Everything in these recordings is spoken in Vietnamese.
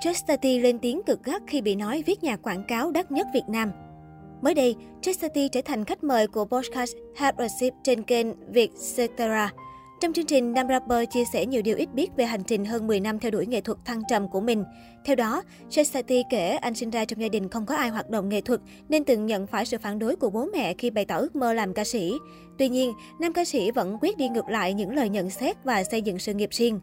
Chastity lên tiếng cực gắt khi bị nói viết nhà quảng cáo đắt nhất Việt Nam. Mới đây, Chastity trở thành khách mời của podcast Have a Sip trên kênh Vietcetera. Trong chương trình, nam rapper chia sẻ nhiều điều ít biết về hành trình hơn 10 năm theo đuổi nghệ thuật thăng trầm của mình. Theo đó, Chastity kể anh sinh ra trong gia đình không có ai hoạt động nghệ thuật nên từng nhận phải sự phản đối của bố mẹ khi bày tỏ ước mơ làm ca sĩ. Tuy nhiên, nam ca sĩ vẫn quyết đi ngược lại những lời nhận xét và xây dựng sự nghiệp riêng.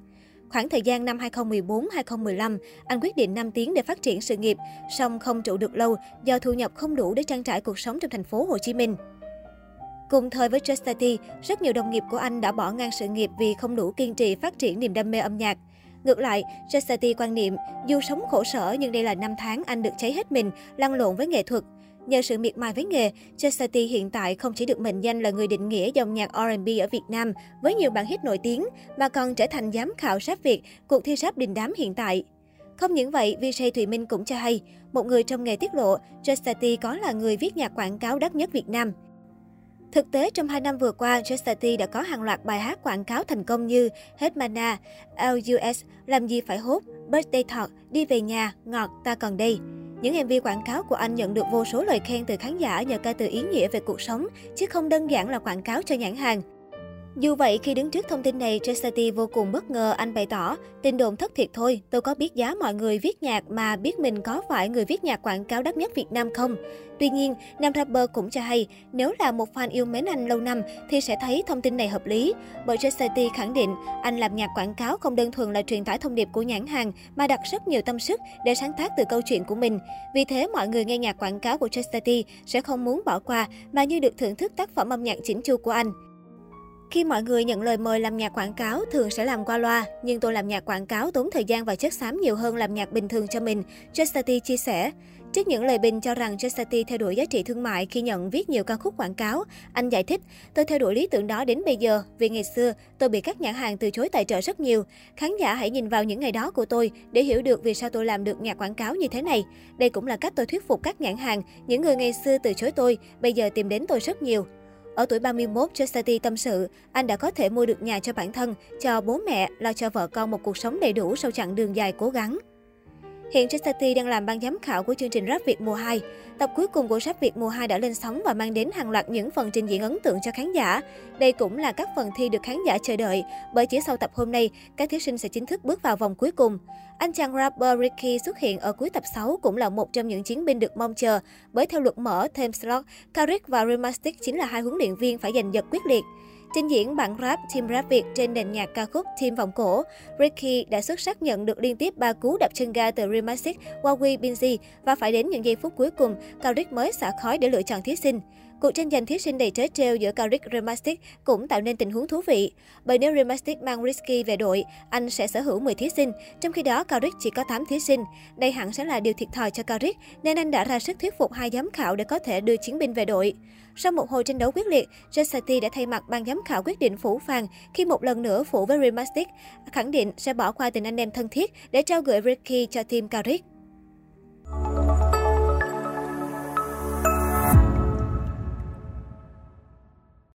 Khoảng thời gian năm 2014-2015, anh quyết định 5 tiếng để phát triển sự nghiệp, song không trụ được lâu do thu nhập không đủ để trang trải cuộc sống trong thành phố Hồ Chí Minh. Cùng thời với Justity, rất nhiều đồng nghiệp của anh đã bỏ ngang sự nghiệp vì không đủ kiên trì phát triển niềm đam mê âm nhạc. Ngược lại, Justity quan niệm, dù sống khổ sở nhưng đây là năm tháng anh được cháy hết mình, lăn lộn với nghệ thuật. Nhờ sự miệt mài với nghề, Justity hiện tại không chỉ được mệnh danh là người định nghĩa dòng nhạc R&B ở Việt Nam với nhiều bản hit nổi tiếng, mà còn trở thành giám khảo rap Việt, cuộc thi rap đình đám hiện tại. Không những vậy, VJ Thùy Minh cũng cho hay, một người trong nghề tiết lộ, Justity có là người viết nhạc quảng cáo đắt nhất Việt Nam. Thực tế, trong 2 năm vừa qua, Justity đã có hàng loạt bài hát quảng cáo thành công như Hết Mana, LUS, Làm gì phải hốt, Birthday Talk, Đi về nhà, Ngọt, Ta còn đây. Những MV quảng cáo của anh nhận được vô số lời khen từ khán giả nhờ ca từ ý nghĩa về cuộc sống, chứ không đơn giản là quảng cáo cho nhãn hàng. Dù vậy, khi đứng trước thông tin này, Chastity vô cùng bất ngờ, anh bày tỏ, tin đồn thất thiệt thôi, tôi có biết giá mọi người viết nhạc mà biết mình có phải người viết nhạc quảng cáo đắt nhất Việt Nam không? Tuy nhiên, nam rapper cũng cho hay, nếu là một fan yêu mến anh lâu năm thì sẽ thấy thông tin này hợp lý. Bởi Chastity khẳng định, anh làm nhạc quảng cáo không đơn thuần là truyền tải thông điệp của nhãn hàng mà đặt rất nhiều tâm sức để sáng tác từ câu chuyện của mình. Vì thế, mọi người nghe nhạc quảng cáo của Chastity sẽ không muốn bỏ qua mà như được thưởng thức tác phẩm âm nhạc chỉnh chu của anh. Khi mọi người nhận lời mời làm nhạc quảng cáo, thường sẽ làm qua loa, nhưng tôi làm nhạc quảng cáo tốn thời gian và chất xám nhiều hơn làm nhạc bình thường cho mình, Justity chia sẻ. Trước những lời bình cho rằng Justity theo đuổi giá trị thương mại khi nhận viết nhiều ca khúc quảng cáo, anh giải thích, tôi theo đuổi lý tưởng đó đến bây giờ, vì ngày xưa tôi bị các nhãn hàng từ chối tài trợ rất nhiều. Khán giả hãy nhìn vào những ngày đó của tôi để hiểu được vì sao tôi làm được nhạc quảng cáo như thế này. Đây cũng là cách tôi thuyết phục các nhãn hàng, những người ngày xưa từ chối tôi, bây giờ tìm đến tôi rất nhiều. Ở tuổi 31, Chastity tâm sự, anh đã có thể mua được nhà cho bản thân, cho bố mẹ, lo cho vợ con một cuộc sống đầy đủ sau chặng đường dài cố gắng. Hiện Chastity đang làm ban giám khảo của chương trình Rap Việt mùa 2. Tập cuối cùng của Rap Việt mùa 2 đã lên sóng và mang đến hàng loạt những phần trình diễn ấn tượng cho khán giả. Đây cũng là các phần thi được khán giả chờ đợi, bởi chỉ sau tập hôm nay, các thí sinh sẽ chính thức bước vào vòng cuối cùng. Anh chàng rapper Ricky xuất hiện ở cuối tập 6 cũng là một trong những chiến binh được mong chờ, bởi theo luật mở thêm slot, Karik và Remastic chính là hai huấn luyện viên phải giành giật quyết liệt. Trình diễn bản rap Team Rap Việt trên nền nhạc ca khúc Team Vòng Cổ, Ricky đã xuất sắc nhận được liên tiếp ba cú đập chân ga từ Remaxic, Huawei Binzi và phải đến những giây phút cuối cùng, Karik mới xả khói để lựa chọn thí sinh. Cuộc tranh giành thí sinh đầy trớ trêu giữa Karik Remastic cũng tạo nên tình huống thú vị. Bởi nếu Remastic mang Risky về đội, anh sẽ sở hữu 10 thí sinh, trong khi đó Karik chỉ có 8 thí sinh. Đây hẳn sẽ là điều thiệt thòi cho Karik, nên anh đã ra sức thuyết phục hai giám khảo để có thể đưa chiến binh về đội. Sau một hồi tranh đấu quyết liệt, Jessati đã thay mặt ban giám khảo quyết định phủ phàng khi một lần nữa phủ với Remastic, khẳng định sẽ bỏ qua tình anh em thân thiết để trao gửi Ricky cho team Karik.